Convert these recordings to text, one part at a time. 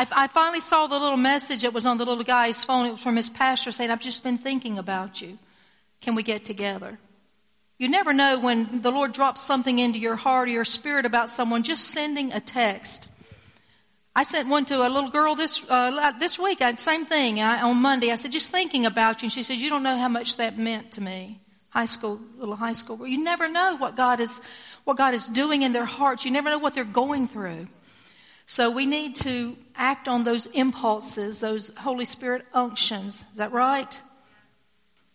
I, I finally saw the little message that was on the little guy's phone. It was from his pastor saying, I've just been thinking about you. Can we get together? You never know when the Lord drops something into your heart or your spirit about someone, just sending a text. I sent one to a little girl this, uh, this week, I, same thing, I, on Monday. I said, just thinking about you. And she said, you don't know how much that meant to me. High school, little high school. Girl. You never know what God is, what God is doing in their hearts. You never know what they're going through. So we need to act on those impulses, those Holy Spirit unctions. Is that right?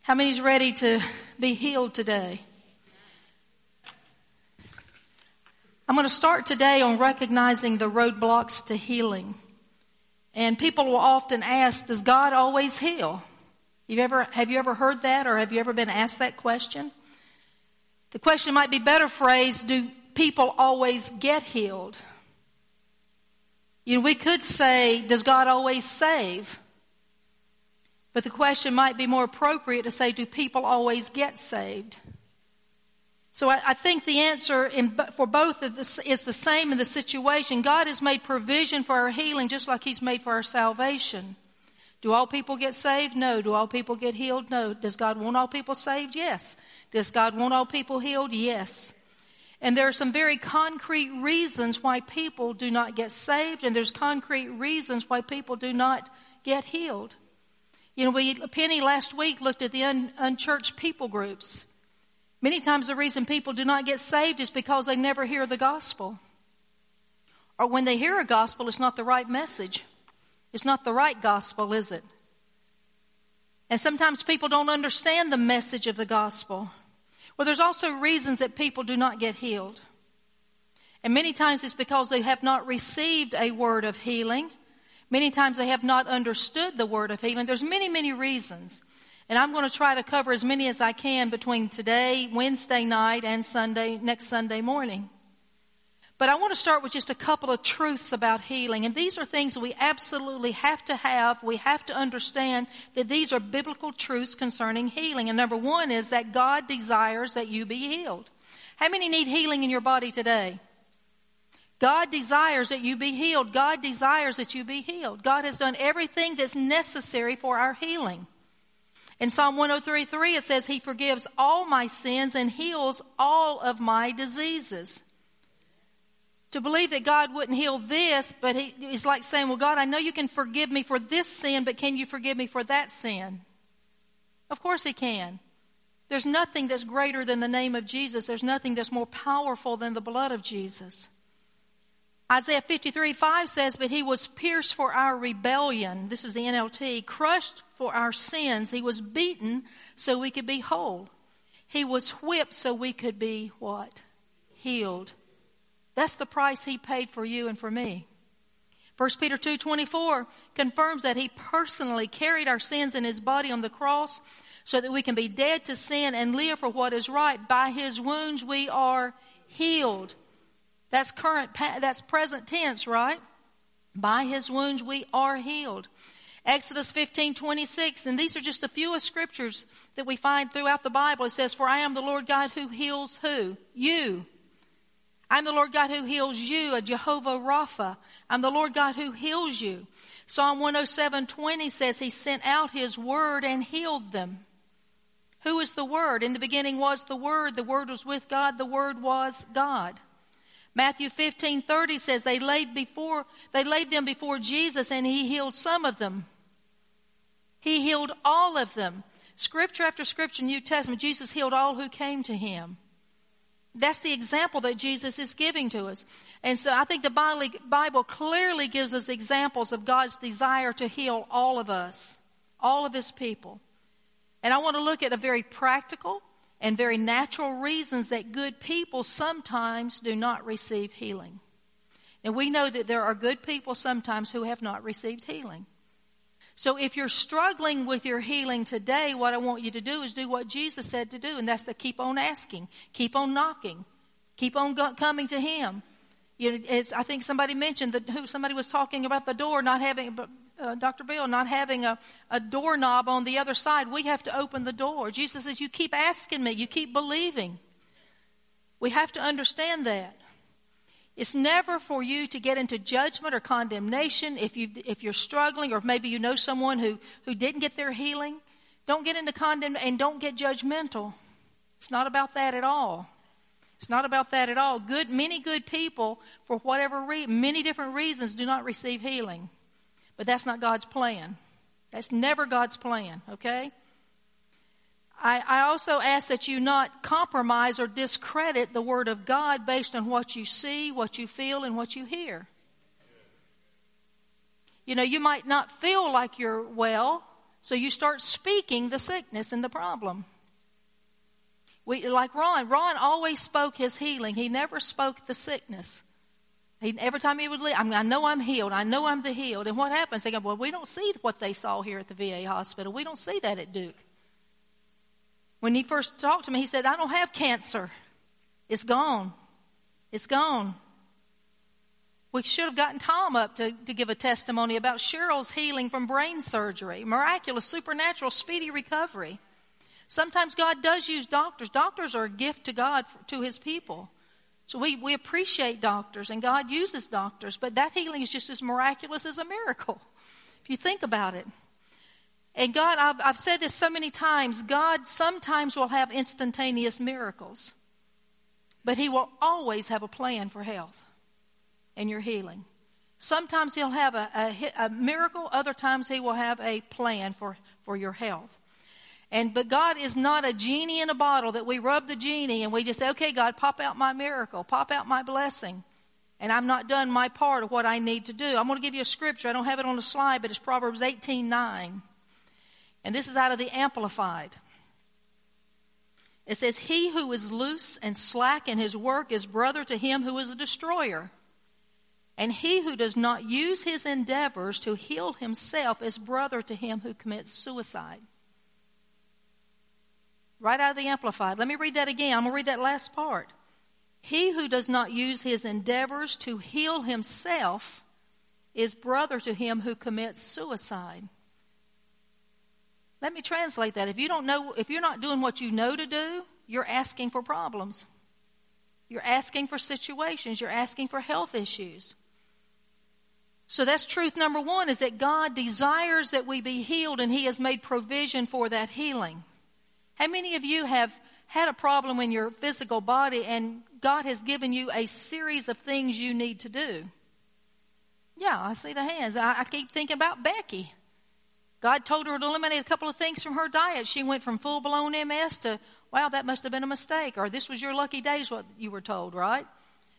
How many's ready to be healed today? I'm going to start today on recognizing the roadblocks to healing. And people will often ask, does God always heal? You ever, have you ever heard that or have you ever been asked that question? The question might be better phrased, do people always get healed? You know, we could say, does God always save? But the question might be more appropriate to say, do people always get saved? So I, I think the answer in, for both of this is the same in the situation. God has made provision for our healing just like He's made for our salvation. Do all people get saved? No. Do all people get healed? No. Does God want all people saved? Yes. Does God want all people healed? Yes. And there are some very concrete reasons why people do not get saved, and there's concrete reasons why people do not get healed. You know, we, Penny last week looked at the un, unchurched people groups. Many times the reason people do not get saved is because they never hear the gospel. Or when they hear a gospel, it's not the right message. It's not the right gospel, is it? And sometimes people don't understand the message of the gospel. Well, there's also reasons that people do not get healed. And many times it's because they have not received a word of healing. Many times they have not understood the word of healing. There's many, many reasons. And I'm going to try to cover as many as I can between today, Wednesday night, and Sunday, next Sunday morning. But I want to start with just a couple of truths about healing. And these are things that we absolutely have to have. We have to understand that these are biblical truths concerning healing. And number one is that God desires that you be healed. How many need healing in your body today? God desires that you be healed. God desires that you be healed. God has done everything that's necessary for our healing. In Psalm 103:3 it says he forgives all my sins and heals all of my diseases to believe that God wouldn't heal this, but he, it's like saying, well, God, I know you can forgive me for this sin, but can you forgive me for that sin? Of course he can. There's nothing that's greater than the name of Jesus. There's nothing that's more powerful than the blood of Jesus. Isaiah 53 5 says, But he was pierced for our rebellion. This is the NLT. Crushed for our sins. He was beaten so we could be whole. He was whipped so we could be what? Healed. That's the price he paid for you and for me. 1 Peter 2:24 confirms that he personally carried our sins in his body on the cross so that we can be dead to sin and live for what is right. By his wounds we are healed. That's current that's present tense, right? By his wounds we are healed. Exodus 15:26 and these are just a few of scriptures that we find throughout the Bible. It says, "For I am the Lord God who heals who? You." I'm the Lord God who heals you, a Jehovah Rapha. I'm the Lord God who heals you. Psalm 107:20 says he sent out his word and healed them. Who is the word? In the beginning was the word, the word was with God, the word was God. Matthew 15:30 says they laid before they laid them before Jesus and he healed some of them. He healed all of them. Scripture after scripture, New Testament, Jesus healed all who came to him. That's the example that Jesus is giving to us. And so I think the Bible clearly gives us examples of God's desire to heal all of us, all of His people. And I want to look at a very practical and very natural reasons that good people sometimes do not receive healing. And we know that there are good people sometimes who have not received healing. So if you're struggling with your healing today, what I want you to do is do what Jesus said to do, and that's to keep on asking, keep on knocking, keep on coming to Him. You know, as I think somebody mentioned that who somebody was talking about the door not having, uh, Dr. Bill not having a, a doorknob on the other side. We have to open the door. Jesus says, "You keep asking me, you keep believing." We have to understand that. It's never for you to get into judgment or condemnation if you if you're struggling or maybe you know someone who who didn't get their healing. Don't get into condemnation and don't get judgmental. It's not about that at all. It's not about that at all. Good many good people for whatever reason, many different reasons do not receive healing. But that's not God's plan. That's never God's plan, okay? I, I also ask that you not compromise or discredit the Word of God based on what you see, what you feel, and what you hear. You know, you might not feel like you're well, so you start speaking the sickness and the problem. We, like Ron, Ron always spoke his healing. He never spoke the sickness. He, every time he would leave, I, mean, I know I'm healed. I know I'm the healed. And what happens? They go, well, we don't see what they saw here at the VA hospital. We don't see that at Duke. When he first talked to me, he said, I don't have cancer. It's gone. It's gone. We should have gotten Tom up to, to give a testimony about Cheryl's healing from brain surgery. Miraculous, supernatural, speedy recovery. Sometimes God does use doctors. Doctors are a gift to God, to His people. So we, we appreciate doctors and God uses doctors, but that healing is just as miraculous as a miracle. If you think about it. And God, I've, I've said this so many times, God sometimes will have instantaneous miracles, but He will always have a plan for health and your healing. Sometimes He'll have a, a, a miracle, other times He will have a plan for, for your health. And, but God is not a genie in a bottle that we rub the genie and we just say, okay, God, pop out my miracle, pop out my blessing. And I'm not done my part of what I need to do. I'm going to give you a scripture. I don't have it on the slide, but it's Proverbs 18, 9. And this is out of the Amplified. It says, He who is loose and slack in his work is brother to him who is a destroyer. And he who does not use his endeavors to heal himself is brother to him who commits suicide. Right out of the Amplified. Let me read that again. I'm going to read that last part. He who does not use his endeavors to heal himself is brother to him who commits suicide. Let me translate that. If you don't know, if you're not doing what you know to do, you're asking for problems. You're asking for situations. You're asking for health issues. So that's truth number one is that God desires that we be healed and He has made provision for that healing. How many of you have had a problem in your physical body and God has given you a series of things you need to do? Yeah, I see the hands. I, I keep thinking about Becky. God told her to eliminate a couple of things from her diet. She went from full blown MS to, wow, that must have been a mistake. Or this was your lucky day, is what you were told, right?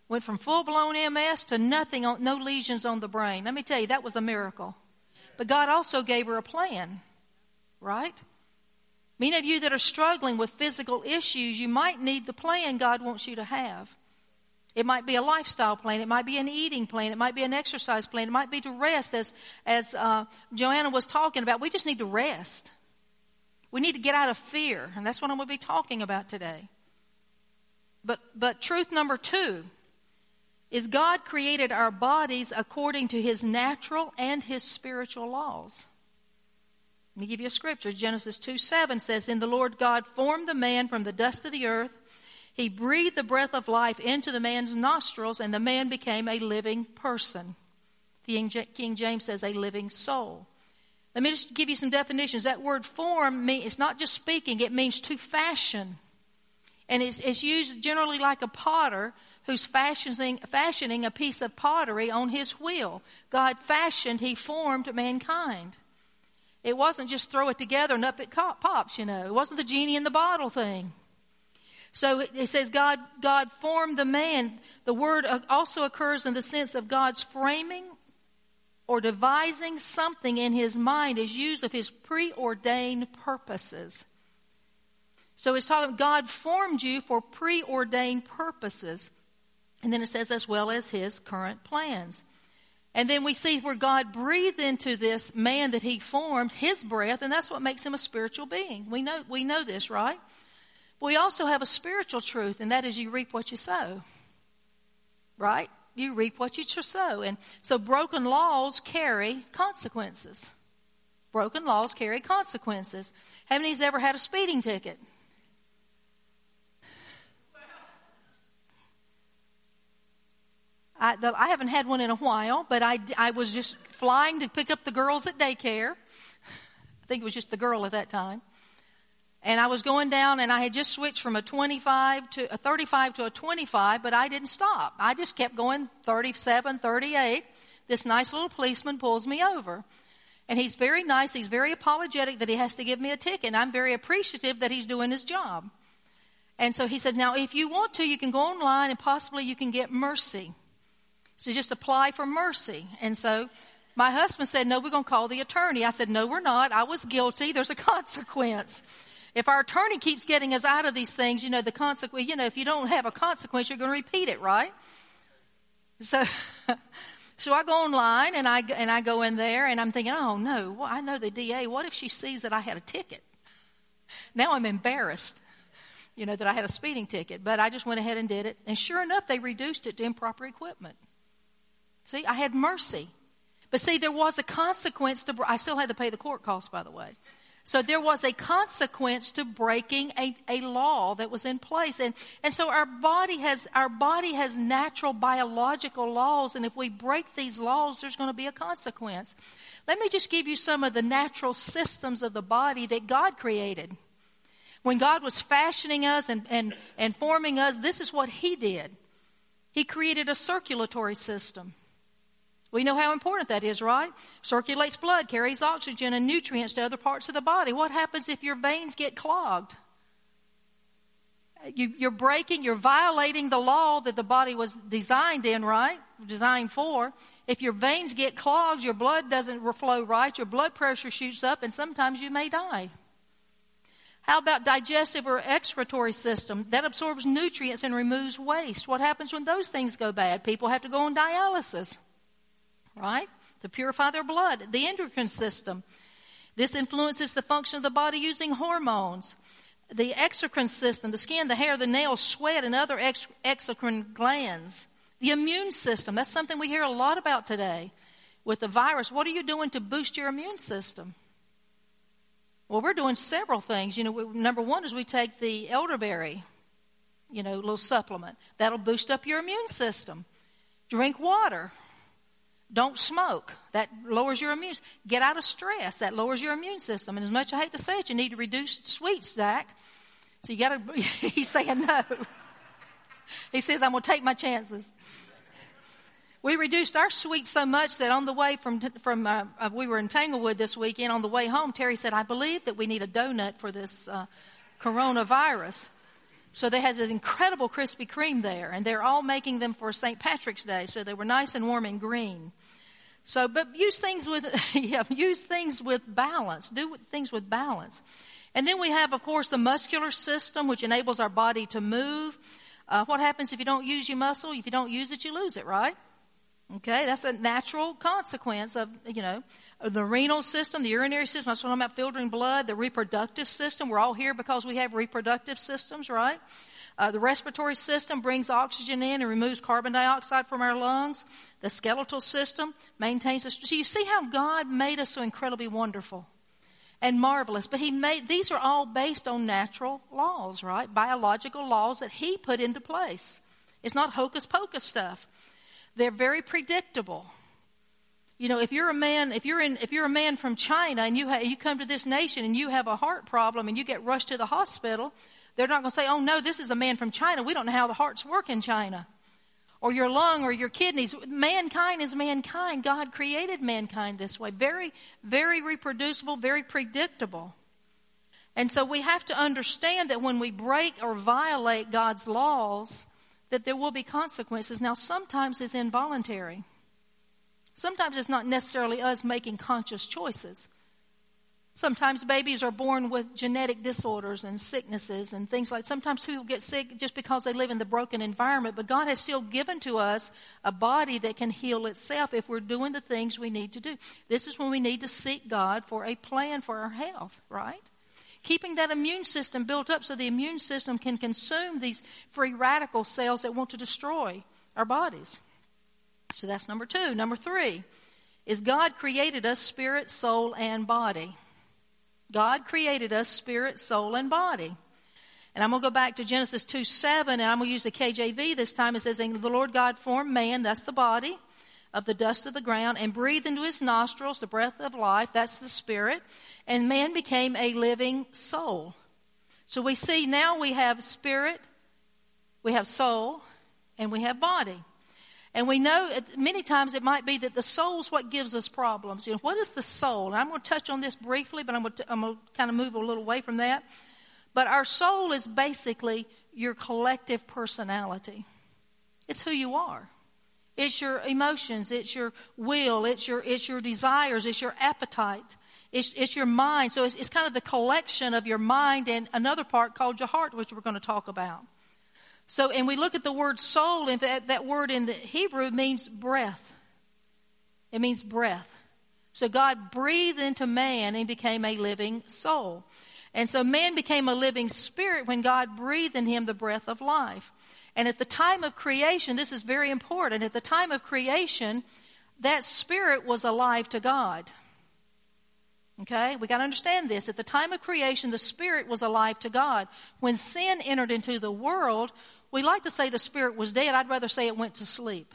Went from full blown MS to nothing, on, no lesions on the brain. Let me tell you, that was a miracle. But God also gave her a plan, right? Many of you that are struggling with physical issues, you might need the plan God wants you to have. It might be a lifestyle plan. It might be an eating plan. It might be an exercise plan. It might be to rest, as as uh, Joanna was talking about. We just need to rest. We need to get out of fear, and that's what I'm going to be talking about today. But but truth number two is God created our bodies according to His natural and His spiritual laws. Let me give you a scripture. Genesis 2 7 says, In the Lord God formed the man from the dust of the earth he breathed the breath of life into the man's nostrils, and the man became a living person. The King James says a living soul. Let me just give you some definitions. That word form means it's not just speaking, it means to fashion. And it's, it's used generally like a potter who's fashioning, fashioning a piece of pottery on his wheel. God fashioned, he formed mankind. It wasn't just throw it together and up it pops, you know. It wasn't the genie in the bottle thing. So it says God, God formed the man. The word also occurs in the sense of God's framing or devising something in his mind is used of his preordained purposes. So it's talking God formed you for preordained purposes. And then it says as well as his current plans. And then we see where God breathed into this man that he formed his breath, and that's what makes him a spiritual being. We know, we know this, right? We also have a spiritual truth, and that is you reap what you sow. Right? You reap what you sow. And so broken laws carry consequences. Broken laws carry consequences. How many's ever had a speeding ticket? I, the, I haven't had one in a while, but I, I was just flying to pick up the girls at daycare. I think it was just the girl at that time. And I was going down and I had just switched from a 25 to a 35 to a 25, but I didn't stop. I just kept going 37, 38. This nice little policeman pulls me over. And he's very nice. He's very apologetic that he has to give me a ticket. And I'm very appreciative that he's doing his job. And so he says, now if you want to, you can go online and possibly you can get mercy. So just apply for mercy. And so my husband said, no, we're going to call the attorney. I said, no, we're not. I was guilty. There's a consequence. If our attorney keeps getting us out of these things, you know, the consequence, you know, if you don't have a consequence, you're going to repeat it, right? So, so I go online and I, and I go in there and I'm thinking, oh no, well, I know the DA. What if she sees that I had a ticket? Now I'm embarrassed, you know, that I had a speeding ticket, but I just went ahead and did it. And sure enough, they reduced it to improper equipment. See, I had mercy. But see, there was a consequence to, I still had to pay the court costs, by the way. So there was a consequence to breaking a, a law that was in place. And, and so our body has, our body has natural biological laws. And if we break these laws, there's going to be a consequence. Let me just give you some of the natural systems of the body that God created. When God was fashioning us and, and, and forming us, this is what He did. He created a circulatory system. We know how important that is, right? Circulates blood, carries oxygen and nutrients to other parts of the body. What happens if your veins get clogged? You, are breaking, you're violating the law that the body was designed in, right? Designed for. If your veins get clogged, your blood doesn't flow right, your blood pressure shoots up, and sometimes you may die. How about digestive or excretory system? That absorbs nutrients and removes waste. What happens when those things go bad? People have to go on dialysis right? To purify their blood. The endocrine system. This influences the function of the body using hormones. The exocrine system, the skin, the hair, the nails, sweat, and other ex- exocrine glands. The immune system. That's something we hear a lot about today with the virus. What are you doing to boost your immune system? Well, we're doing several things. You know, we, number one is we take the elderberry, you know, little supplement. That'll boost up your immune system. Drink water. Don't smoke. That lowers your immune. Get out of stress. That lowers your immune system. And as much I hate to say it, you need to reduce sweets, Zach. So you got to. he's saying no. He says, "I'm going to take my chances." We reduced our sweets so much that on the way from from uh, uh, we were in Tanglewood this weekend. On the way home, Terry said, "I believe that we need a donut for this uh, coronavirus." So they had this incredible Krispy Kreme there, and they're all making them for St. Patrick's Day, so they were nice and warm and green. So, but use things with, yeah, use things with balance. Do things with balance. And then we have, of course, the muscular system, which enables our body to move. Uh, what happens if you don't use your muscle? If you don't use it, you lose it, right? Okay, that's a natural consequence of, you know, the renal system, the urinary system, that's what I'm about filtering blood, the reproductive system. We're all here because we have reproductive systems, right? Uh, the respiratory system brings oxygen in and removes carbon dioxide from our lungs. The skeletal system maintains us. So you see how God made us so incredibly wonderful and marvelous. But He made, these are all based on natural laws, right? Biological laws that He put into place. It's not hocus pocus stuff. They're very predictable. You know, if you're a man, if you're in, if you're a man from China and you ha- you come to this nation and you have a heart problem and you get rushed to the hospital, they're not going to say, "Oh no, this is a man from China. We don't know how the hearts work in China." Or your lung or your kidneys. Mankind is mankind. God created mankind this way. Very, very reproducible, very predictable. And so we have to understand that when we break or violate God's laws, that there will be consequences. Now, sometimes it's involuntary. Sometimes it's not necessarily us making conscious choices. Sometimes babies are born with genetic disorders and sicknesses and things like sometimes people get sick just because they live in the broken environment, but God has still given to us a body that can heal itself if we're doing the things we need to do. This is when we need to seek God for a plan for our health, right? Keeping that immune system built up so the immune system can consume these free radical cells that want to destroy our bodies. So that's number two. Number three is God created us spirit, soul, and body. God created us spirit, soul, and body. And I'm going to go back to Genesis 2 7, and I'm going to use the KJV this time. It says, the Lord God formed man, that's the body, of the dust of the ground, and breathed into his nostrils the breath of life, that's the spirit, and man became a living soul. So we see now we have spirit, we have soul, and we have body. And we know many times it might be that the soul is what gives us problems. You know, what is the soul? And I'm going to touch on this briefly, but I'm going, to, I'm going to kind of move a little away from that. But our soul is basically your collective personality. It's who you are. It's your emotions. It's your will. It's your, it's your desires. It's your appetite. It's, it's your mind. So it's, it's kind of the collection of your mind and another part called your heart, which we're going to talk about. So, and we look at the word soul, and that, that word in the Hebrew means breath. It means breath. So God breathed into man and became a living soul. And so man became a living spirit when God breathed in him the breath of life. And at the time of creation, this is very important. At the time of creation, that spirit was alive to God. Okay? We got to understand this. At the time of creation, the spirit was alive to God. When sin entered into the world, we like to say the spirit was dead. I'd rather say it went to sleep.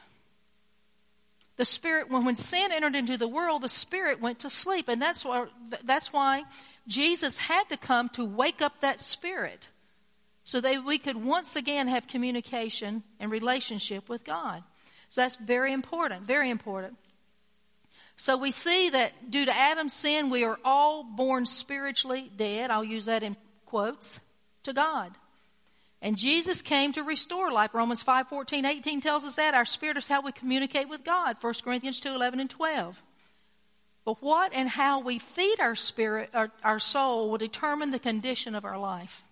The spirit, when, when sin entered into the world, the spirit went to sleep. And that's why, that's why Jesus had to come to wake up that spirit so that we could once again have communication and relationship with God. So that's very important, very important. So we see that due to Adam's sin, we are all born spiritually dead. I'll use that in quotes to God. And Jesus came to restore life. Romans 5, 14, 18 tells us that. Our spirit is how we communicate with God. 1 Corinthians 2, 11 and 12. But what and how we feed our spirit, our, our soul, will determine the condition of our life.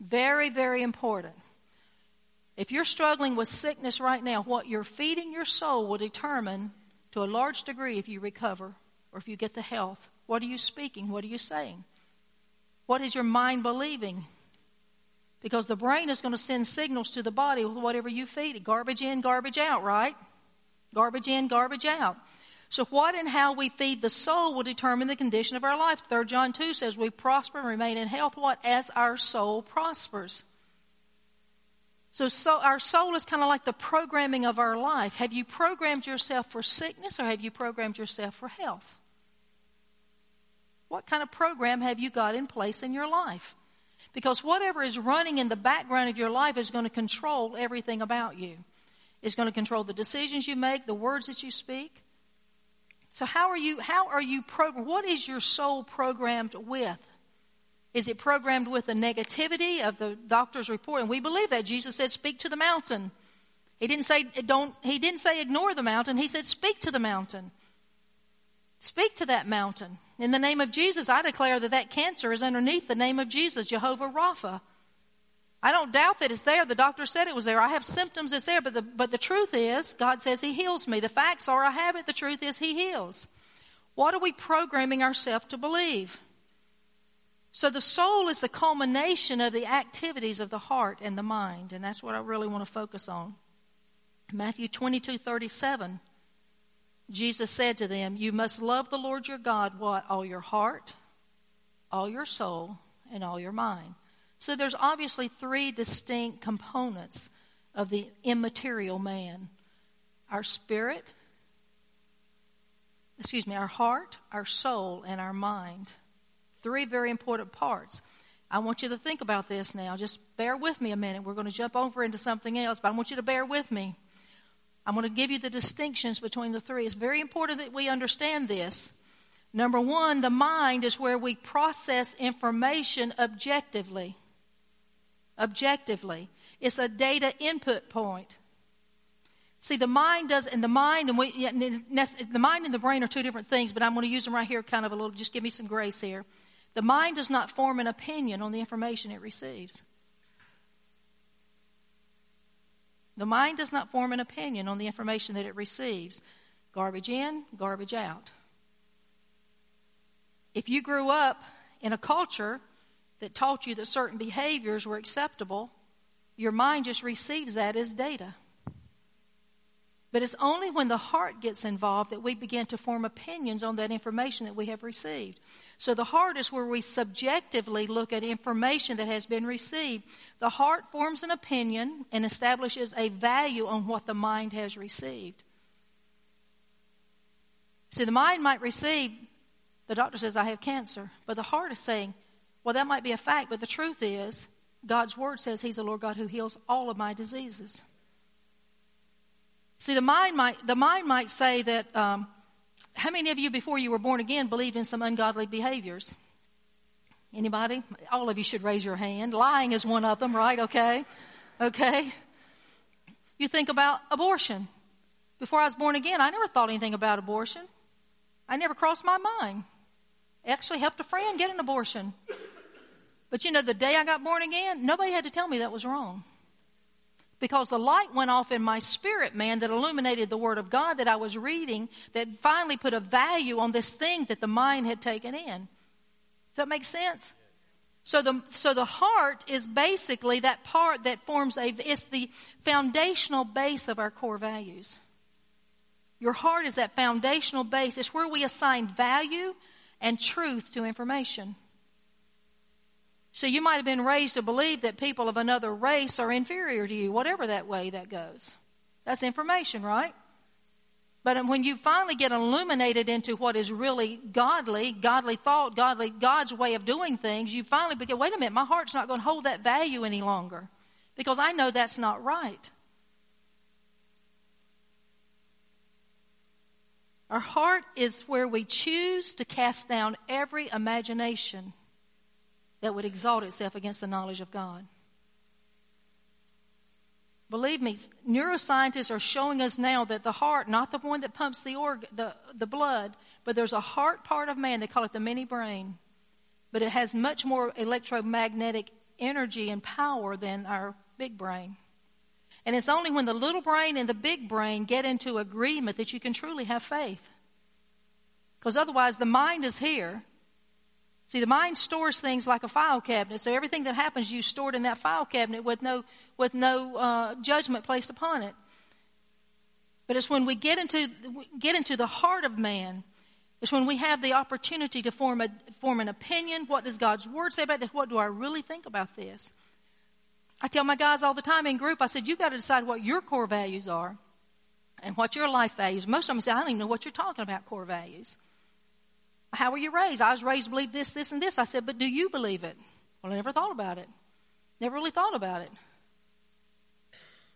Very, very important. If you're struggling with sickness right now, what you're feeding your soul will determine to a large degree if you recover or if you get the health. What are you speaking? What are you saying? What is your mind believing? Because the brain is going to send signals to the body with whatever you feed it. Garbage in, garbage out, right? Garbage in, garbage out. So what and how we feed the soul will determine the condition of our life. 3 John 2 says we prosper and remain in health what? As our soul prospers. So, so our soul is kind of like the programming of our life. Have you programmed yourself for sickness or have you programmed yourself for health? What kind of program have you got in place in your life? Because whatever is running in the background of your life is going to control everything about you. It's going to control the decisions you make, the words that you speak. So how are you, how are you programmed? What is your soul programmed with? Is it programmed with the negativity of the doctor's report? And we believe that. Jesus said, speak to the mountain. He didn't say, don't, he didn't say ignore the mountain. He said, speak to the mountain. Speak to that mountain. In the name of Jesus, I declare that that cancer is underneath the name of Jesus, Jehovah Rapha. I don't doubt that it's there. The doctor said it was there. I have symptoms it's there, but the, but the truth is, God says He heals me. The facts are I have it. The truth is He heals. What are we programming ourselves to believe? So the soul is the culmination of the activities of the heart and the mind, and that's what I really want to focus on. Matthew 22, 37. Jesus said to them, You must love the Lord your God, what? All your heart, all your soul, and all your mind. So there's obviously three distinct components of the immaterial man our spirit, excuse me, our heart, our soul, and our mind. Three very important parts. I want you to think about this now. Just bear with me a minute. We're going to jump over into something else, but I want you to bear with me. I'm going to give you the distinctions between the three. It's very important that we understand this. Number one, the mind is where we process information objectively. Objectively. It's a data input point. See, the mind does, and the mind and we, the mind and the brain are two different things, but I'm going to use them right here kind of a little, just give me some grace here. The mind does not form an opinion on the information it receives. The mind does not form an opinion on the information that it receives. Garbage in, garbage out. If you grew up in a culture that taught you that certain behaviors were acceptable, your mind just receives that as data. But it's only when the heart gets involved that we begin to form opinions on that information that we have received. So the heart is where we subjectively look at information that has been received. The heart forms an opinion and establishes a value on what the mind has received. See, the mind might receive, the doctor says, I have cancer, but the heart is saying, well, that might be a fact, but the truth is, God's word says He's the Lord God who heals all of my diseases. See, the mind might, the mind might say that, um, how many of you before you were born again believed in some ungodly behaviors? Anybody? All of you should raise your hand. Lying is one of them, right? Okay. Okay. You think about abortion. Before I was born again, I never thought anything about abortion. I never crossed my mind. I actually helped a friend get an abortion. But you know, the day I got born again, nobody had to tell me that was wrong. Because the light went off in my spirit, man, that illuminated the Word of God that I was reading, that finally put a value on this thing that the mind had taken in. Does that make sense? So the, so the heart is basically that part that forms a, it's the foundational base of our core values. Your heart is that foundational base. It's where we assign value and truth to information. So you might have been raised to believe that people of another race are inferior to you, whatever that way that goes. That's information, right? But when you finally get illuminated into what is really godly, godly thought, godly, God's way of doing things, you finally begin, wait a minute, my heart's not going to hold that value any longer. Because I know that's not right. Our heart is where we choose to cast down every imagination that would exalt itself against the knowledge of God. Believe me, neuroscientists are showing us now that the heart, not the one that pumps the, org, the, the blood, but there's a heart part of man, they call it the mini brain, but it has much more electromagnetic energy and power than our big brain. And it's only when the little brain and the big brain get into agreement that you can truly have faith. Because otherwise, the mind is here, See, the mind stores things like a file cabinet, so everything that happens, you store it in that file cabinet with no, with no uh, judgment placed upon it. But it's when we get into, get into the heart of man, it's when we have the opportunity to form, a, form an opinion. What does God's Word say about this? What do I really think about this? I tell my guys all the time in group, I said, you've got to decide what your core values are and what your life values. Most of them say, I don't even know what you're talking about, core values. How were you raised? I was raised to believe this, this, and this. I said, but do you believe it? Well, I never thought about it. Never really thought about it.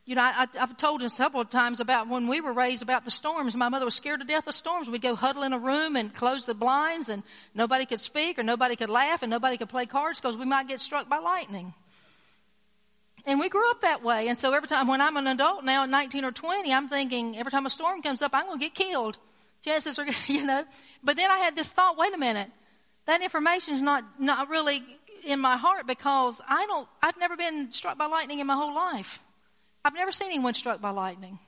You know, I, have told us several times about when we were raised about the storms. My mother was scared to death of storms. We'd go huddle in a room and close the blinds and nobody could speak or nobody could laugh and nobody could play cards because we might get struck by lightning. And we grew up that way. And so every time when I'm an adult now at 19 or 20, I'm thinking every time a storm comes up, I'm going to get killed. Chances are, you know. But then I had this thought, wait a minute. That information is not, not really in my heart because I don't, I've never been struck by lightning in my whole life. I've never seen anyone struck by lightning.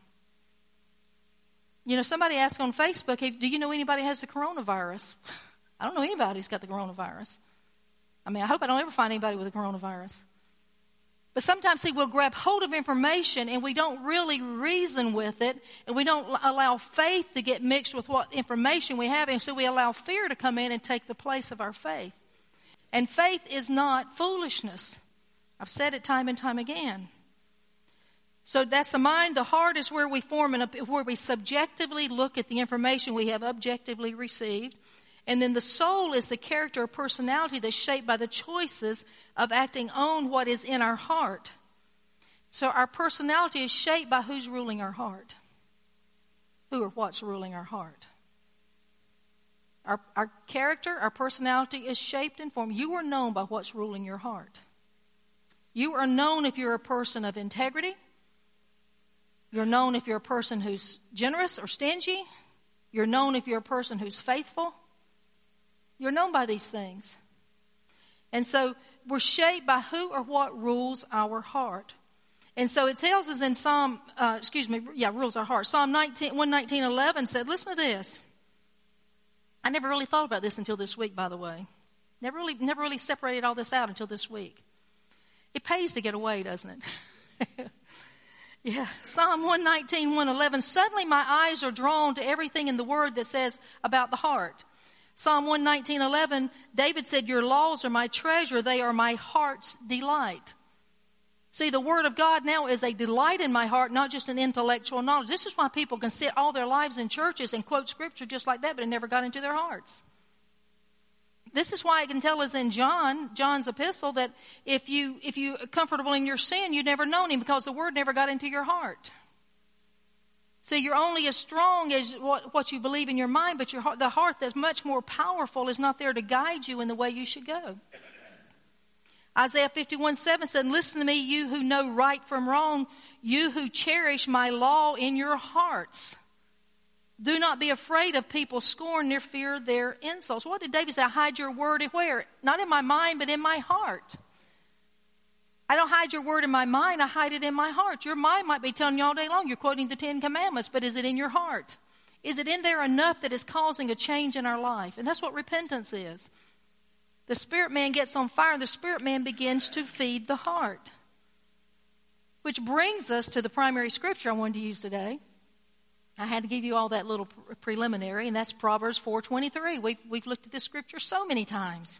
You know, somebody asked on Facebook, hey, do you know anybody has the coronavirus? I don't know anybody who's got the coronavirus. I mean, I hope I don't ever find anybody with the coronavirus. But sometimes, see, we'll grab hold of information and we don't really reason with it, and we don't allow faith to get mixed with what information we have, and so we allow fear to come in and take the place of our faith. And faith is not foolishness. I've said it time and time again. So that's the mind. The heart is where we form and where we subjectively look at the information we have objectively received. And then the soul is the character or personality that's shaped by the choices of acting on what is in our heart. So our personality is shaped by who's ruling our heart. Who or what's ruling our heart. Our, our character, our personality is shaped and formed. You are known by what's ruling your heart. You are known if you're a person of integrity. You're known if you're a person who's generous or stingy. You're known if you're a person who's faithful. You're known by these things. And so we're shaped by who or what rules our heart. And so it tells us in Psalm, uh, excuse me, yeah, rules our heart. Psalm 19, 119, 11 said, listen to this. I never really thought about this until this week, by the way. Never really, never really separated all this out until this week. It pays to get away, doesn't it? yeah. Psalm 119, 111. Suddenly my eyes are drawn to everything in the word that says about the heart. Psalm 119:11, David said, "Your laws are my treasure; they are my heart's delight." See, the Word of God now is a delight in my heart, not just an intellectual knowledge. This is why people can sit all their lives in churches and quote Scripture just like that, but it never got into their hearts. This is why I can tell us in John, John's epistle, that if you if you comfortable in your sin, you've never known Him because the Word never got into your heart. So you're only as strong as what, what you believe in your mind, but your, the heart that's much more powerful is not there to guide you in the way you should go. Isaiah 51 7 said, Listen to me, you who know right from wrong, you who cherish my law in your hearts. Do not be afraid of people's scorn nor fear their insults. What did David say? Hide your word where? Not in my mind, but in my heart. I don't hide your word in my mind, I hide it in my heart. Your mind might be telling you all day long you're quoting the Ten Commandments, but is it in your heart? Is it in there enough that is causing a change in our life? And that's what repentance is. The spirit man gets on fire and the spirit man begins to feed the heart. Which brings us to the primary scripture I wanted to use today. I had to give you all that little preliminary, and that's Proverbs 4.23. We've, we've looked at this scripture so many times.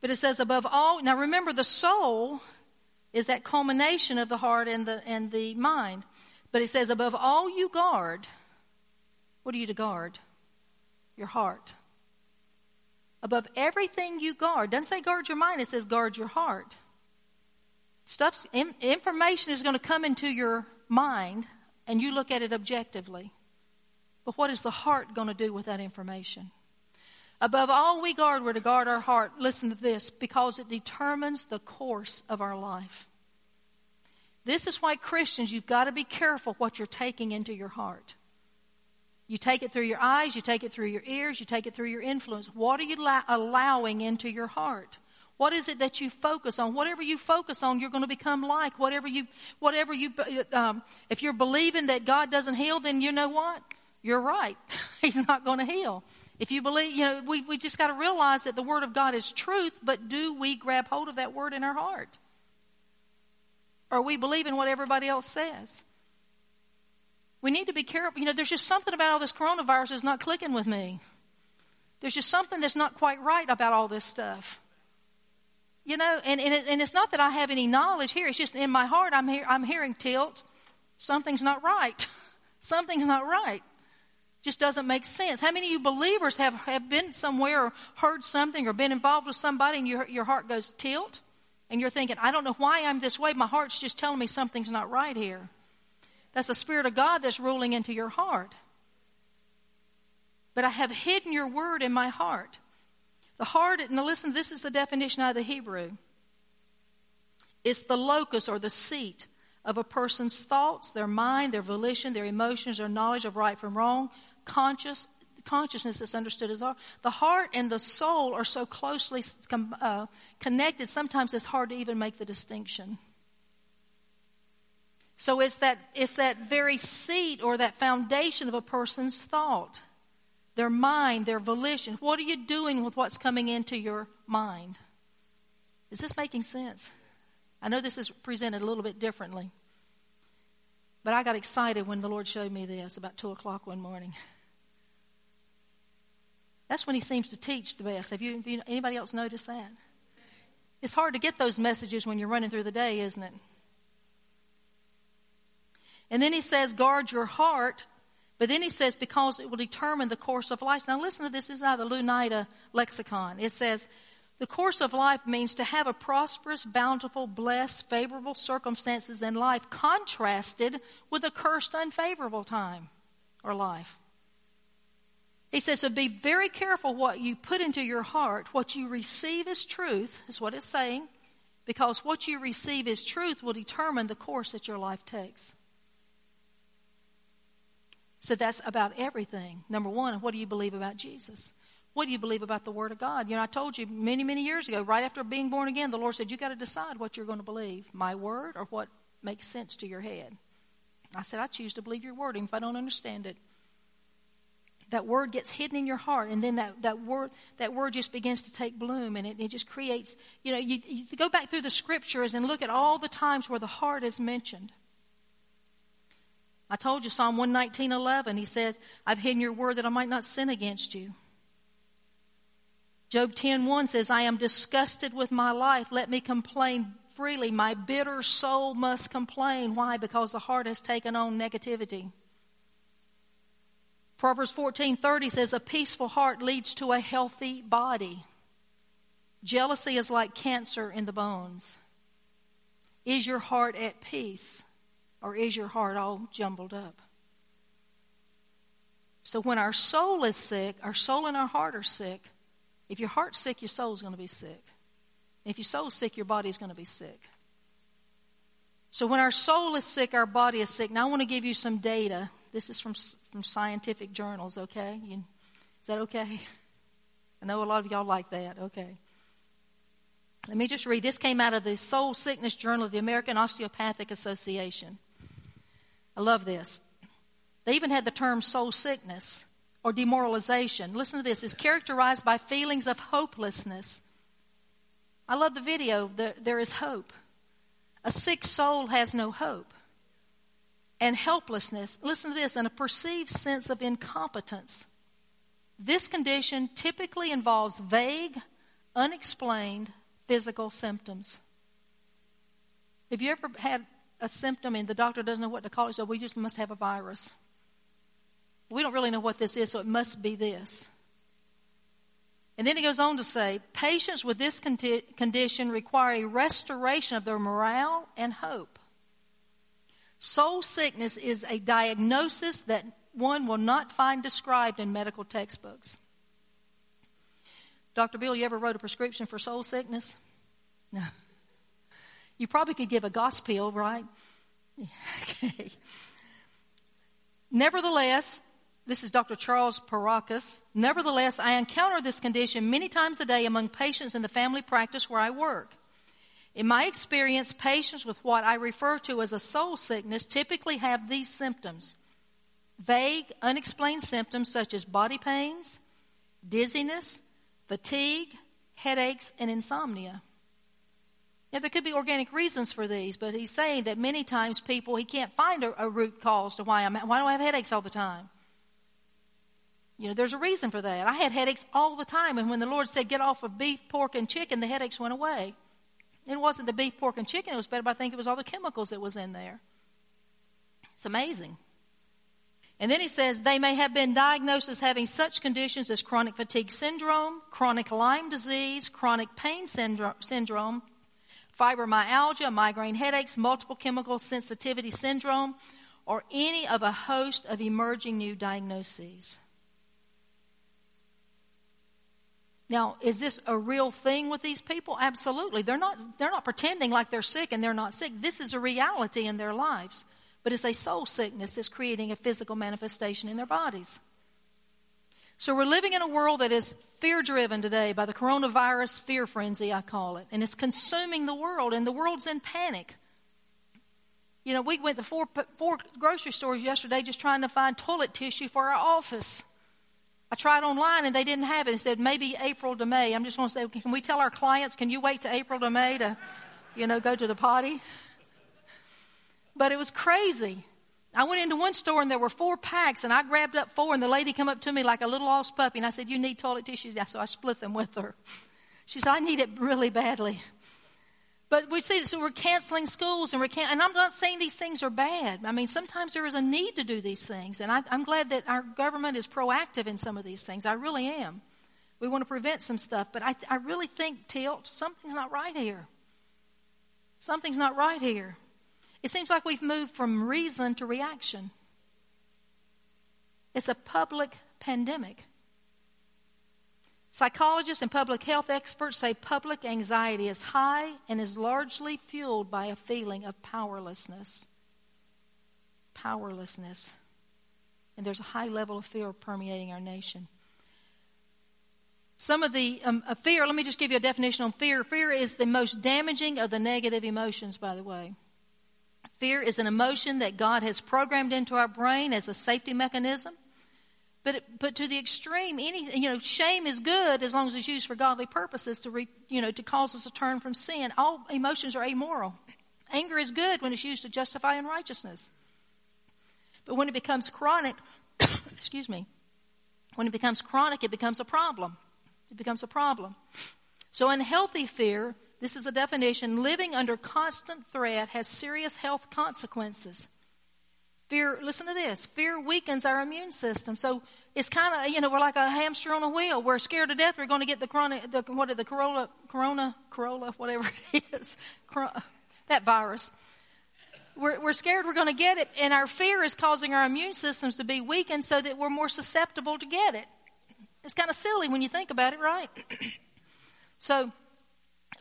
But it says above all, now remember the soul is that culmination of the heart and the, and the mind. But it says above all you guard, what are you to guard? Your heart. Above everything you guard. Doesn't say guard your mind, it says guard your heart. Stuff, information is going to come into your mind and you look at it objectively. But what is the heart going to do with that information? Above all we guard, we're to guard our heart. Listen to this, because it determines the course of our life. This is why Christians, you've got to be careful what you're taking into your heart. You take it through your eyes, you take it through your ears, you take it through your influence. What are you la- allowing into your heart? What is it that you focus on? Whatever you focus on, you're going to become like. Whatever you, whatever you, um, if you're believing that God doesn't heal, then you know what? You're right. He's not going to heal. If you believe, you know, we, we just got to realize that the Word of God is truth, but do we grab hold of that Word in our heart? Or we believe in what everybody else says? We need to be careful. You know, there's just something about all this coronavirus that's not clicking with me. There's just something that's not quite right about all this stuff. You know, and, and, it, and it's not that I have any knowledge here. It's just in my heart, I'm, hear, I'm hearing tilt. Something's not right. Something's not right. Just doesn't make sense. How many of you believers have, have been somewhere or heard something or been involved with somebody and your, your heart goes tilt? And you're thinking, I don't know why I'm this way. My heart's just telling me something's not right here. That's the Spirit of God that's ruling into your heart. But I have hidden your word in my heart. The heart, now listen, this is the definition out of the Hebrew. It's the locus or the seat of a person's thoughts, their mind, their volition, their emotions, their knowledge of right from wrong, conscious, consciousness is understood as heart. The heart and the soul are so closely uh, connected, sometimes it's hard to even make the distinction. So it's that, it's that very seat or that foundation of a person's thought, their mind, their volition. What are you doing with what's coming into your mind? Is this making sense? I know this is presented a little bit differently. But I got excited when the Lord showed me this about 2 o'clock one morning. That's when he seems to teach the best. Have you, anybody else noticed that? It's hard to get those messages when you're running through the day, isn't it? And then he says, guard your heart. But then he says, because it will determine the course of life. Now listen to this. This is out of the Louw-Nida lexicon. It says, the course of life means to have a prosperous, bountiful, blessed, favorable circumstances in life contrasted with a cursed, unfavorable time or life. He says, so be very careful what you put into your heart. What you receive as truth, is what it's saying, because what you receive as truth will determine the course that your life takes. So that's about everything. Number one, what do you believe about Jesus? What do you believe about the Word of God? You know, I told you many, many years ago, right after being born again, the Lord said, you got to decide what you're going to believe, my Word or what makes sense to your head. I said, I choose to believe your Word, even if I don't understand it. That word gets hidden in your heart, and then that, that word that word just begins to take bloom, and it, it just creates. You know, you, you go back through the scriptures and look at all the times where the heart is mentioned. I told you Psalm 119:11. He says, "I've hidden your word that I might not sin against you." Job 10:1 says, "I am disgusted with my life. Let me complain freely. My bitter soul must complain. Why? Because the heart has taken on negativity." Proverbs 14:30 says, "A peaceful heart leads to a healthy body." Jealousy is like cancer in the bones. Is your heart at peace or is your heart all jumbled up? So when our soul is sick, our soul and our heart are sick. If your heart's sick, your soul's going to be sick. If your soul's sick, your body's going to be sick. So when our soul is sick, our body is sick. Now I want to give you some data. This is from from scientific journals. Okay, you, is that okay? I know a lot of y'all like that. Okay. Let me just read. This came out of the Soul Sickness Journal of the American Osteopathic Association. I love this. They even had the term soul sickness or demoralization. Listen to this. Is characterized by feelings of hopelessness. I love the video. There is hope. A sick soul has no hope. And helplessness. Listen to this. And a perceived sense of incompetence. This condition typically involves vague, unexplained physical symptoms. Have you ever had a symptom and the doctor doesn't know what to call it, so we just must have a virus? We don't really know what this is, so it must be this. And then he goes on to say, patients with this condition require a restoration of their morale and hope. Soul sickness is a diagnosis that one will not find described in medical textbooks. Dr. Bill, you ever wrote a prescription for soul sickness? No. You probably could give a gospel, right? okay. Nevertheless, this is Dr. Charles Parakas. Nevertheless, I encounter this condition many times a day among patients in the family practice where I work. In my experience, patients with what I refer to as a soul sickness typically have these symptoms vague, unexplained symptoms such as body pains, dizziness, fatigue, headaches, and insomnia. Now, there could be organic reasons for these, but he's saying that many times people, he can't find a, a root cause to why I'm, why do I have headaches all the time? You know, there's a reason for that. I had headaches all the time, and when the Lord said, get off of beef, pork, and chicken, the headaches went away. It wasn't the beef, pork, and chicken that was better, but I think it was all the chemicals that was in there. It's amazing. And then he says they may have been diagnosed as having such conditions as chronic fatigue syndrome, chronic Lyme disease, chronic pain syndrome, fibromyalgia, migraine headaches, multiple chemical sensitivity syndrome, or any of a host of emerging new diagnoses. Now, is this a real thing with these people? Absolutely. They're not, they're not pretending like they're sick and they're not sick. This is a reality in their lives. But it's a soul sickness that's creating a physical manifestation in their bodies. So we're living in a world that is fear driven today by the coronavirus fear frenzy, I call it. And it's consuming the world and the world's in panic. You know, we went to four, four grocery stores yesterday just trying to find toilet tissue for our office. I tried online and they didn't have it. They said maybe April to May. I'm just going to say, can we tell our clients, can you wait to April to May to, you know, go to the potty? But it was crazy. I went into one store and there were four packs and I grabbed up four and the lady come up to me like a little lost puppy and I said, you need toilet tissue? Yeah, so I split them with her. She said, I need it really badly. But we see, so we're canceling schools and we're can- and I'm not saying these things are bad. I mean, sometimes there is a need to do these things. And I, I'm glad that our government is proactive in some of these things. I really am. We want to prevent some stuff. But I, I really think, Tilt, something's not right here. Something's not right here. It seems like we've moved from reason to reaction. It's a public pandemic. Psychologists and public health experts say public anxiety is high and is largely fueled by a feeling of powerlessness. Powerlessness. And there's a high level of fear permeating our nation. Some of the um, fear, let me just give you a definition on fear. Fear is the most damaging of the negative emotions, by the way. Fear is an emotion that God has programmed into our brain as a safety mechanism. But, but to the extreme, any, you know, shame is good as long as it's used for godly purposes to, re, you know, to cause us to turn from sin. All emotions are amoral. Anger is good when it's used to justify unrighteousness. But when it becomes chronic, excuse me, when it becomes chronic, it becomes a problem. It becomes a problem. So unhealthy fear, this is a definition, living under constant threat has serious health consequences. Fear, listen to this, fear weakens our immune system. So it's kind of, you know, we're like a hamster on a wheel. We're scared to death we're going to get the corona, the, what, the corona, corona, corona, whatever it is, that virus. We're, we're scared we're going to get it, and our fear is causing our immune systems to be weakened so that we're more susceptible to get it. It's kind of silly when you think about it, right? so,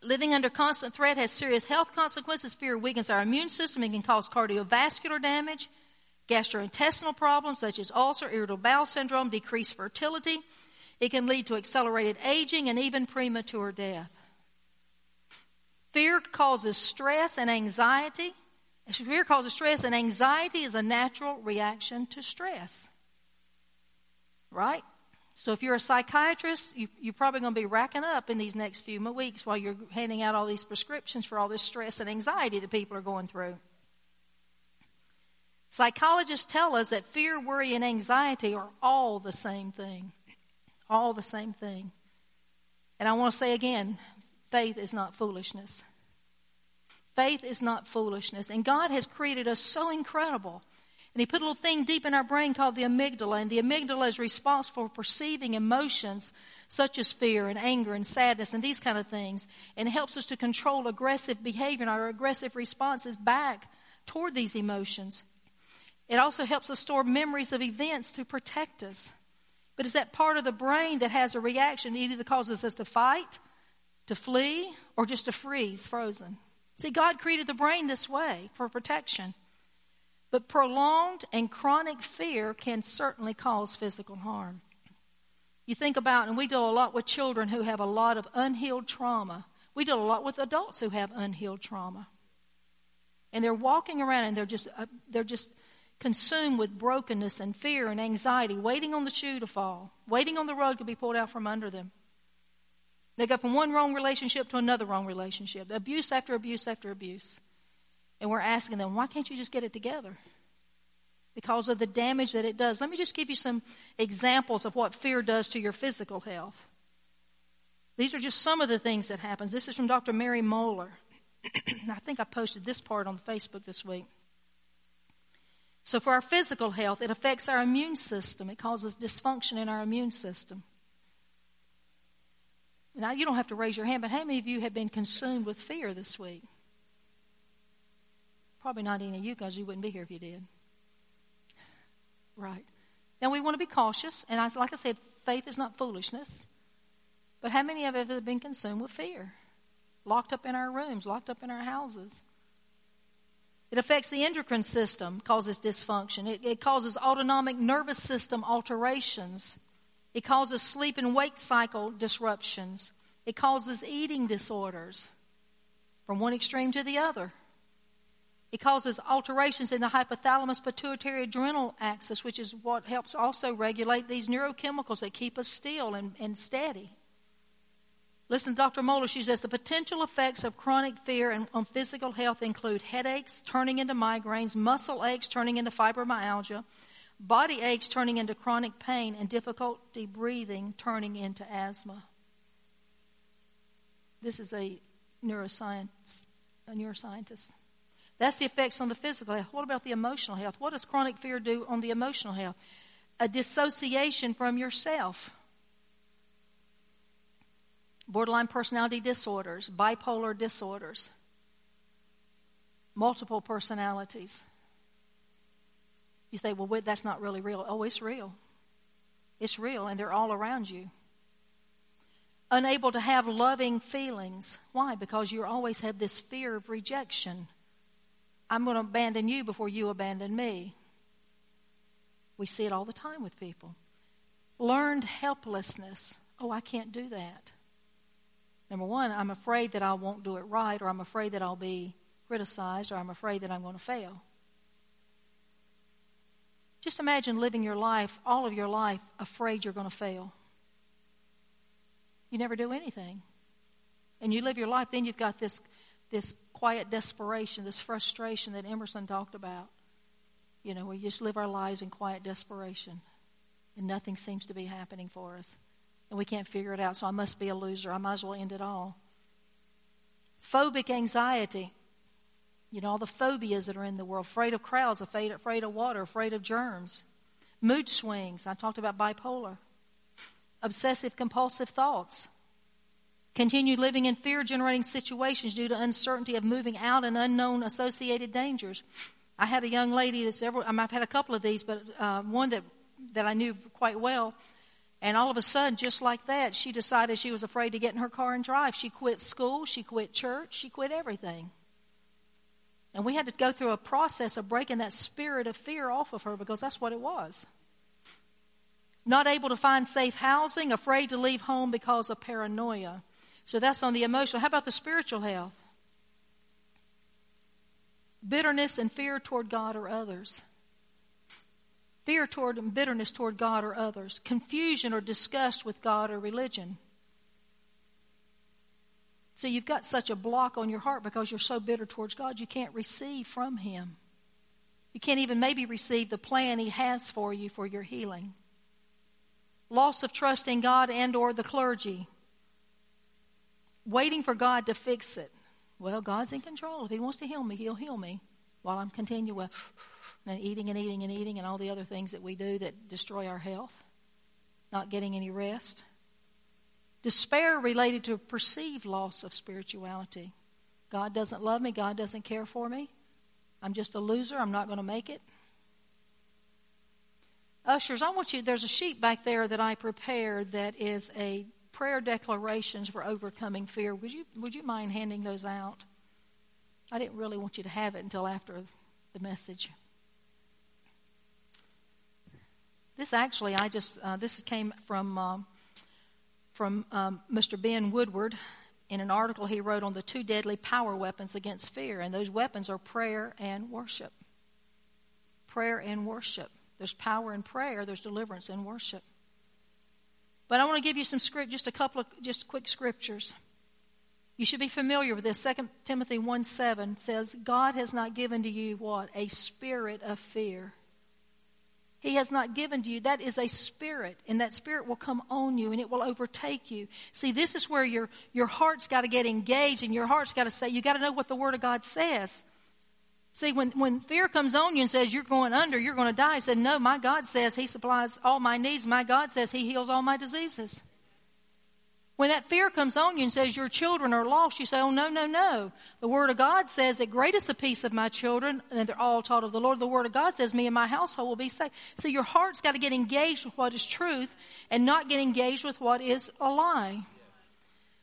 living under constant threat has serious health consequences. Fear weakens our immune system It can cause cardiovascular damage, gastrointestinal problems such as ulcer, irritable bowel syndrome, decreased fertility. It can lead to accelerated aging and even premature death. Fear causes stress and anxiety. Fear causes stress, and anxiety is a natural reaction to stress. Right? So if you're a psychiatrist, you, are probably going to be racking up in these next few weeks while you're handing out all these prescriptions for all this stress and anxiety that people are going through. Psychologists tell us that fear, worry, and anxiety are all the same thing. All the same thing. And I want to say again faith is not foolishness. Faith is not foolishness. And God has created us so incredible. And He put a little thing deep in our brain called the amygdala. And the amygdala is responsible for perceiving emotions such as fear and anger and sadness and these kind of things. And it helps us to control aggressive behavior and our aggressive responses back toward these emotions. It also helps us store memories of events to protect us. But it's that part of the brain that has a reaction. It either causes us to fight, to flee, or just to freeze, frozen. See, God created the brain this way for protection. But prolonged and chronic fear can certainly cause physical harm. You think about, and we deal a lot with children who have a lot of unhealed trauma. We deal a lot with adults who have unhealed trauma. And they're walking around and they're just, uh, they're just consumed with brokenness and fear and anxiety, waiting on the shoe to fall, waiting on the rug to be pulled out from under them. They go from one wrong relationship to another wrong relationship, abuse after abuse after abuse. And we're asking them, why can't you just get it together? Because of the damage that it does. Let me just give you some examples of what fear does to your physical health. These are just some of the things that happens. This is from Dr. Mary Moeller. I think I posted this part on Facebook this week. So for our physical health, it affects our immune system. It causes dysfunction in our immune system. Now, you don't have to raise your hand, but how many of you have been consumed with fear this week? Probably not any of you because you wouldn't be here if you did. Right. Now, we want to be cautious, and I, like I said, faith is not foolishness. But how many of us have been consumed with fear? Locked up in our rooms, locked up in our houses. It affects the endocrine system, causes dysfunction. It, it causes autonomic nervous system alterations. It causes sleep and wake cycle disruptions. It causes eating disorders from one extreme to the other. It causes alterations in the hypothalamus pituitary adrenal axis, which is what helps also regulate these neurochemicals that keep us still and, and steady. Listen Dr. Moeller. She says the potential effects of chronic fear and, on physical health include headaches turning into migraines, muscle aches turning into fibromyalgia, body aches turning into chronic pain, and difficulty breathing turning into asthma. This is a neuroscience, a neuroscientist. That's the effects on the physical health. What about the emotional health? What does chronic fear do on the emotional health? A dissociation from yourself. Borderline personality disorders, bipolar disorders, multiple personalities. You say, well, that's not really real. Oh, it's real. It's real, and they're all around you. Unable to have loving feelings. Why? Because you always have this fear of rejection. I'm going to abandon you before you abandon me. We see it all the time with people. Learned helplessness. Oh, I can't do that. Number one, I'm afraid that I won't do it right, or I'm afraid that I'll be criticized, or I'm afraid that I'm going to fail. Just imagine living your life, all of your life, afraid you're going to fail. You never do anything. And you live your life, then you've got this, this quiet desperation, this frustration that Emerson talked about. You know, we just live our lives in quiet desperation, and nothing seems to be happening for us. And we can't figure it out, so I must be a loser. I might as well end it all. Phobic anxiety. You know, all the phobias that are in the world afraid of crowds, afraid, afraid of water, afraid of germs. Mood swings. I talked about bipolar. Obsessive compulsive thoughts. Continued living in fear generating situations due to uncertainty of moving out and unknown associated dangers. I had a young lady that's ever, I mean, I've had a couple of these, but uh, one that, that I knew quite well. And all of a sudden, just like that, she decided she was afraid to get in her car and drive. She quit school, she quit church, she quit everything. And we had to go through a process of breaking that spirit of fear off of her because that's what it was. Not able to find safe housing, afraid to leave home because of paranoia. So that's on the emotional. How about the spiritual health? Bitterness and fear toward God or others. Fear toward and bitterness toward God or others. Confusion or disgust with God or religion. So you've got such a block on your heart because you're so bitter towards God, you can't receive from Him. You can't even maybe receive the plan He has for you for your healing. Loss of trust in God and or the clergy. Waiting for God to fix it. Well, God's in control. If He wants to heal me, He'll heal me while I'm continuing and eating and eating and eating and all the other things that we do that destroy our health. Not getting any rest. Despair related to perceived loss of spirituality. God doesn't love me. God doesn't care for me. I'm just a loser. I'm not going to make it. Ushers, I want you, there's a sheet back there that I prepared that is a prayer declarations for overcoming fear. Would you, would you mind handing those out? I didn't really want you to have it until after the message. This actually, I just, uh, this came from um, from um, Mr. Ben Woodward in an article he wrote on the two deadly power weapons against fear. And those weapons are prayer and worship. Prayer and worship. There's power in prayer, there's deliverance in worship. But I want to give you some script, just a couple of just quick scriptures. You should be familiar with this. 2 Timothy 1 7 says, God has not given to you what? A spirit of fear, he has not given to you. That is a spirit, and that spirit will come on you and it will overtake you. See, this is where your, your heart's got to get engaged and your heart's got to say, you got to know what the Word of God says. See, when, when fear comes on you and says you're going under, you're going to die, he said, no, my God says He supplies all my needs. My God says He heals all my diseases. When that fear comes on you and says your children are lost, you say, oh, no, no, no. The Word of God says that great is the peace of my children, and they're all taught of the Lord. The Word of God says me and my household will be saved. So your heart's got to get engaged with what is truth and not get engaged with what is a lie.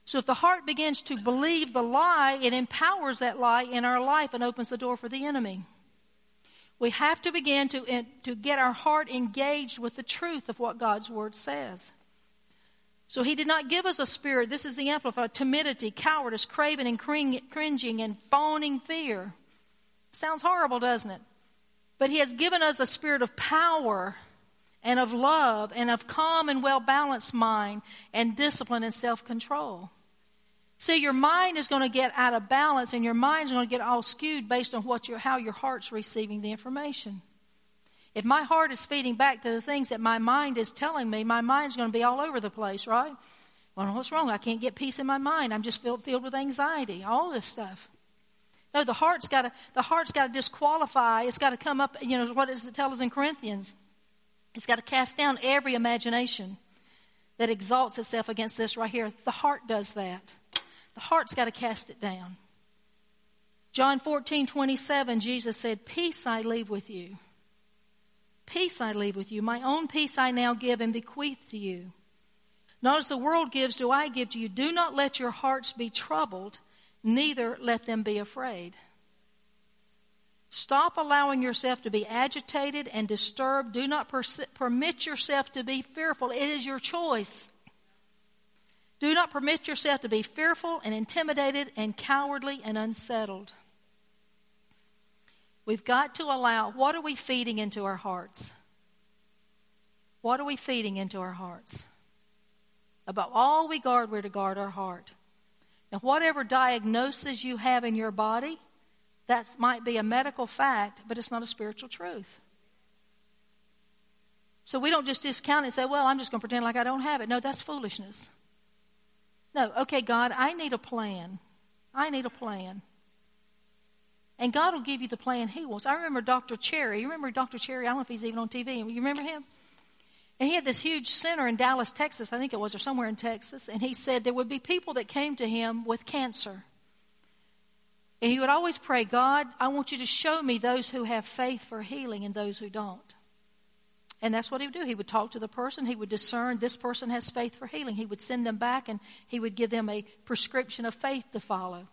So if the heart begins to believe the lie, it empowers that lie in our life and opens the door for the enemy. We have to begin to, to get our heart engaged with the truth of what God's Word says. So he did not give us a spirit, this is the amplified, timidity, cowardice, craving and cringing and fawning fear. Sounds horrible, doesn't it? But he has given us a spirit of power and of love and of calm and well balanced mind and discipline and self control. See, your mind is going to get out of balance and your mind is going to get all skewed based on what your, how your heart's receiving the information. If my heart is feeding back to the things that my mind is telling me, my mind's going to be all over the place, right? Well, what's wrong? I can't get peace in my mind. I'm just filled, filled with anxiety. All this stuff. No, the heart's got to, the heart's got to disqualify. It's got to come up, you know, what does it tell us in Corinthians? It's got to cast down every imagination that exalts itself against this right here. The heart does that. The heart's got to cast it down. John 14, 27, Jesus said, Peace I leave with you. Peace I leave with you. My own peace I now give and bequeath to you. Not as the world gives, do I give to you. Do not let your hearts be troubled, neither let them be afraid. Stop allowing yourself to be agitated and disturbed. Do not permit yourself to be fearful. It is your choice. Do not permit yourself to be fearful and intimidated and cowardly and unsettled. We've got to allow, what are we feeding into our hearts? What are we feeding into our hearts? About all we guard, we're to guard our heart. Now, whatever diagnosis you have in your body, that might be a medical fact, but it's not a spiritual truth. So we don't just discount it and say, well, I'm just going to pretend like I don't have it. No, that's foolishness. No, okay, God, I need a plan. I need a plan. And God will give you the plan He wants. I remember Dr. Cherry. You remember Dr. Cherry? I don't know if he's even on TV. You remember him? And he had this huge center in Dallas, Texas, I think it was, or somewhere in Texas. And he said there would be people that came to him with cancer. And he would always pray, God, I want you to show me those who have faith for healing and those who don't. And that's what he would do. He would talk to the person. He would discern this person has faith for healing. He would send them back and he would give them a prescription of faith to follow.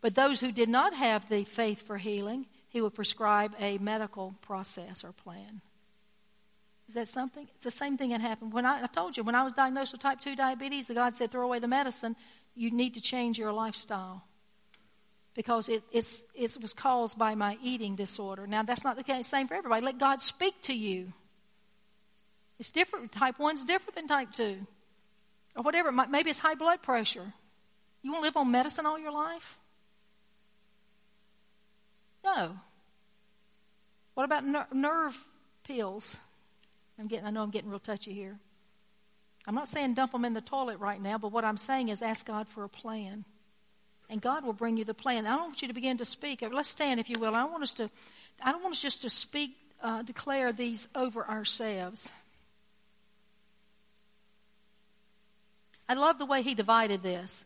But those who did not have the faith for healing, he would prescribe a medical process or plan. Is that something? It's the same thing that happened. When I, I told you, when I was diagnosed with type 2 diabetes, the God said, throw away the medicine. You need to change your lifestyle. Because it, it's, it was caused by my eating disorder. Now, that's not the same for everybody. Let God speak to you. It's different. Type 1 is different than type 2. Or whatever. Maybe it's high blood pressure. You want to live on medicine all your life? What about ner- nerve pills? I'm getting, I know I'm getting real touchy here. I'm not saying dump them in the toilet right now, but what I'm saying is ask God for a plan. And God will bring you the plan. I don't want you to begin to speak. Let's stand, if you will. I don't want us to, I don't want us just to speak, uh, declare these over ourselves. I love the way he divided this.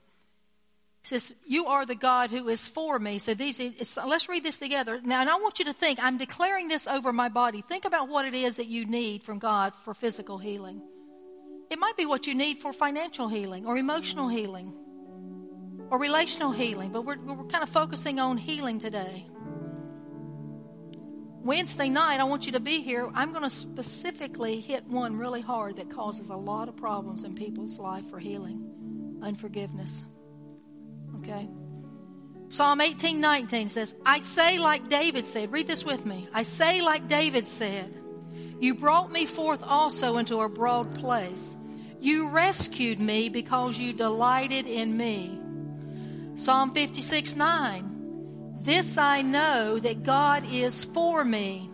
Says, You are the God who is for me. So these, let's read this together. Now, and I want you to think, I'm declaring this over my body. Think about what it is that you need from God for physical healing. It might be what you need for financial healing or emotional healing or relational healing, but we're, we're kind of focusing on healing today. Wednesday night, I want you to be here. I'm going to specifically hit one really hard that causes a lot of problems in people's life for healing unforgiveness. Okay? Psalm 18, 19 says, I say like David said, read this with me. I say like David said, You brought me forth also into a broad place. You rescued me because you delighted in me. Psalm 56, 9. This I know that God is for me.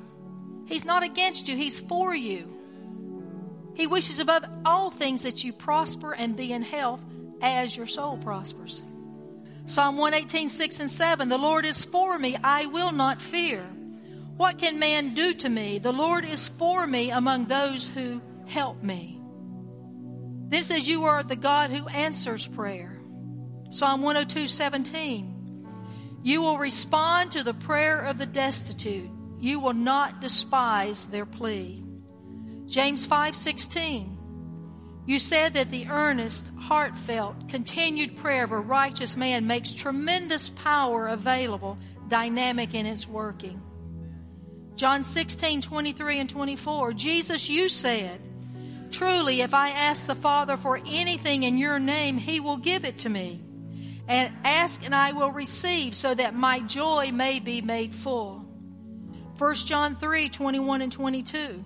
He's not against you, He's for you. He wishes above all things that you prosper and be in health as your soul prospers. Psalm 118, 6 and 7. The Lord is for me. I will not fear. What can man do to me? The Lord is for me among those who help me. Then says, You are the God who answers prayer. Psalm 102, 17. You will respond to the prayer of the destitute. You will not despise their plea. James 5, 16. You said that the earnest, heartfelt, continued prayer of a righteous man makes tremendous power available, dynamic in its working. John 16, 23 and 24. Jesus, you said, Truly, if I ask the Father for anything in your name, he will give it to me. And ask and I will receive so that my joy may be made full. 1 John 3, 21 and 22.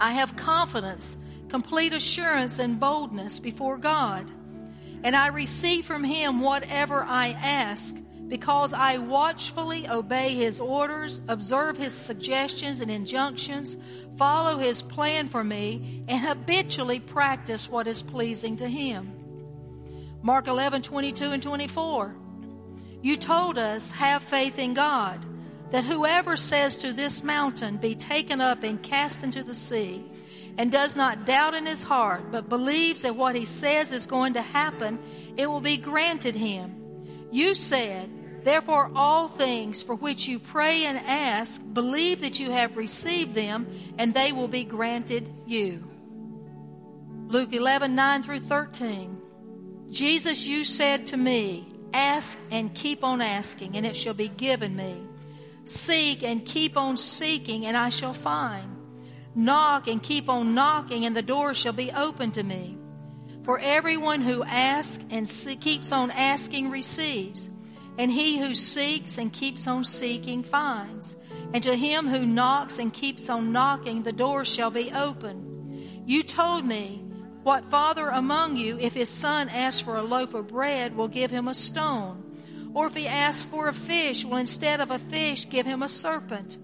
I have confidence complete assurance and boldness before God. And I receive from Him whatever I ask because I watchfully obey His orders, observe His suggestions and injunctions, follow His plan for me, and habitually practice what is pleasing to Him. Mark 11, 22 and 24. You told us, have faith in God, that whoever says to this mountain, be taken up and cast into the sea, and does not doubt in his heart, but believes that what he says is going to happen, it will be granted him. You said, Therefore, all things for which you pray and ask, believe that you have received them, and they will be granted you. Luke 11, 9 through 13. Jesus, you said to me, Ask and keep on asking, and it shall be given me. Seek and keep on seeking, and I shall find. Knock and keep on knocking, and the door shall be open to me. For everyone who asks and keeps on asking receives, and he who seeks and keeps on seeking finds. And to him who knocks and keeps on knocking, the door shall be open. You told me, What father among you, if his son asks for a loaf of bread, will give him a stone? Or if he asks for a fish, will instead of a fish give him a serpent?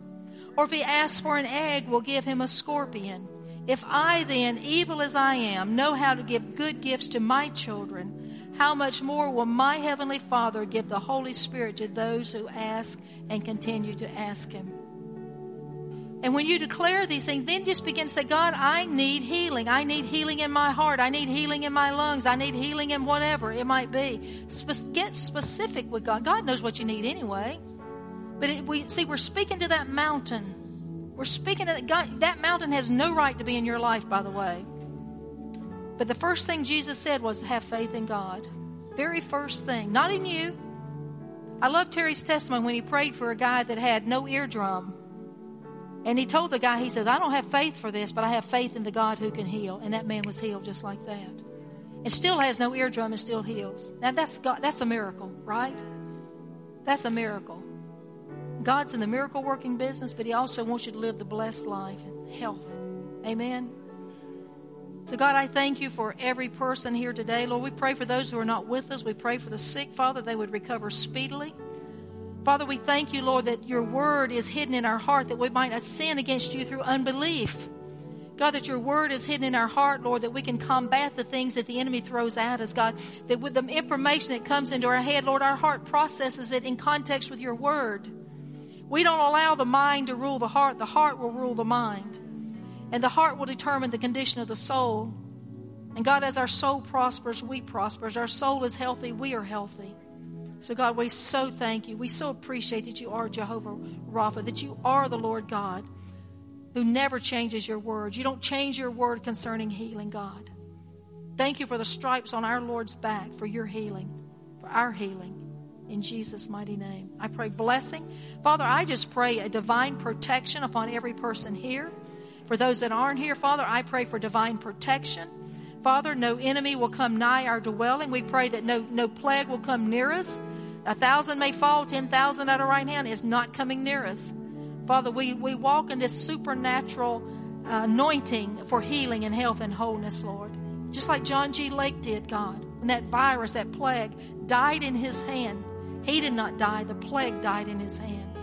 Or if he asks for an egg, we'll give him a scorpion. If I then, evil as I am, know how to give good gifts to my children, how much more will my heavenly Father give the Holy Spirit to those who ask and continue to ask him? And when you declare these things, then just begin to say, God, I need healing. I need healing in my heart. I need healing in my lungs. I need healing in whatever it might be. Spe- get specific with God. God knows what you need anyway. But it, we see, we're speaking to that mountain. We're speaking to that God. That mountain has no right to be in your life, by the way. But the first thing Jesus said was, have faith in God. Very first thing. Not in you. I love Terry's testimony when he prayed for a guy that had no eardrum. And he told the guy, he says, I don't have faith for this, but I have faith in the God who can heal. And that man was healed just like that. And still has no eardrum and still heals. Now that's God, that's a miracle, right? That's a miracle. God's in the miracle working business, but he also wants you to live the blessed life and health. Amen. So God, I thank you for every person here today. Lord, we pray for those who are not with us. We pray for the sick, Father, they would recover speedily. Father, we thank you, Lord, that your word is hidden in our heart that we might not sin against you through unbelief. God, that your word is hidden in our heart, Lord, that we can combat the things that the enemy throws at us, God. That with the information that comes into our head, Lord, our heart processes it in context with your word. We don't allow the mind to rule the heart, the heart will rule the mind. And the heart will determine the condition of the soul. And God, as our soul prospers, we prosper. As our soul is healthy, we are healthy. So, God, we so thank you. We so appreciate that you are Jehovah Rapha, that you are the Lord God who never changes your word. You don't change your word concerning healing, God. Thank you for the stripes on our Lord's back for your healing, for our healing. In Jesus' mighty name. I pray blessing. Father, I just pray a divine protection upon every person here. For those that aren't here, Father, I pray for divine protection. Father, no enemy will come nigh our dwelling. We pray that no, no plague will come near us. A thousand may fall, ten thousand at our right hand is not coming near us. Father, we, we walk in this supernatural uh, anointing for healing and health and wholeness, Lord. Just like John G. Lake did, God. When that virus, that plague, died in his hand. He did not die, the plague died in his hand.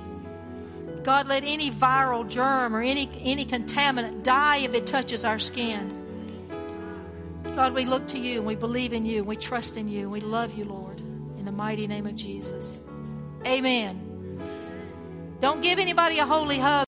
God, let any viral germ or any, any contaminant die if it touches our skin. God, we look to you and we believe in you and we trust in you and we love you, Lord in the mighty name of Jesus. Amen. Don't give anybody a holy hug.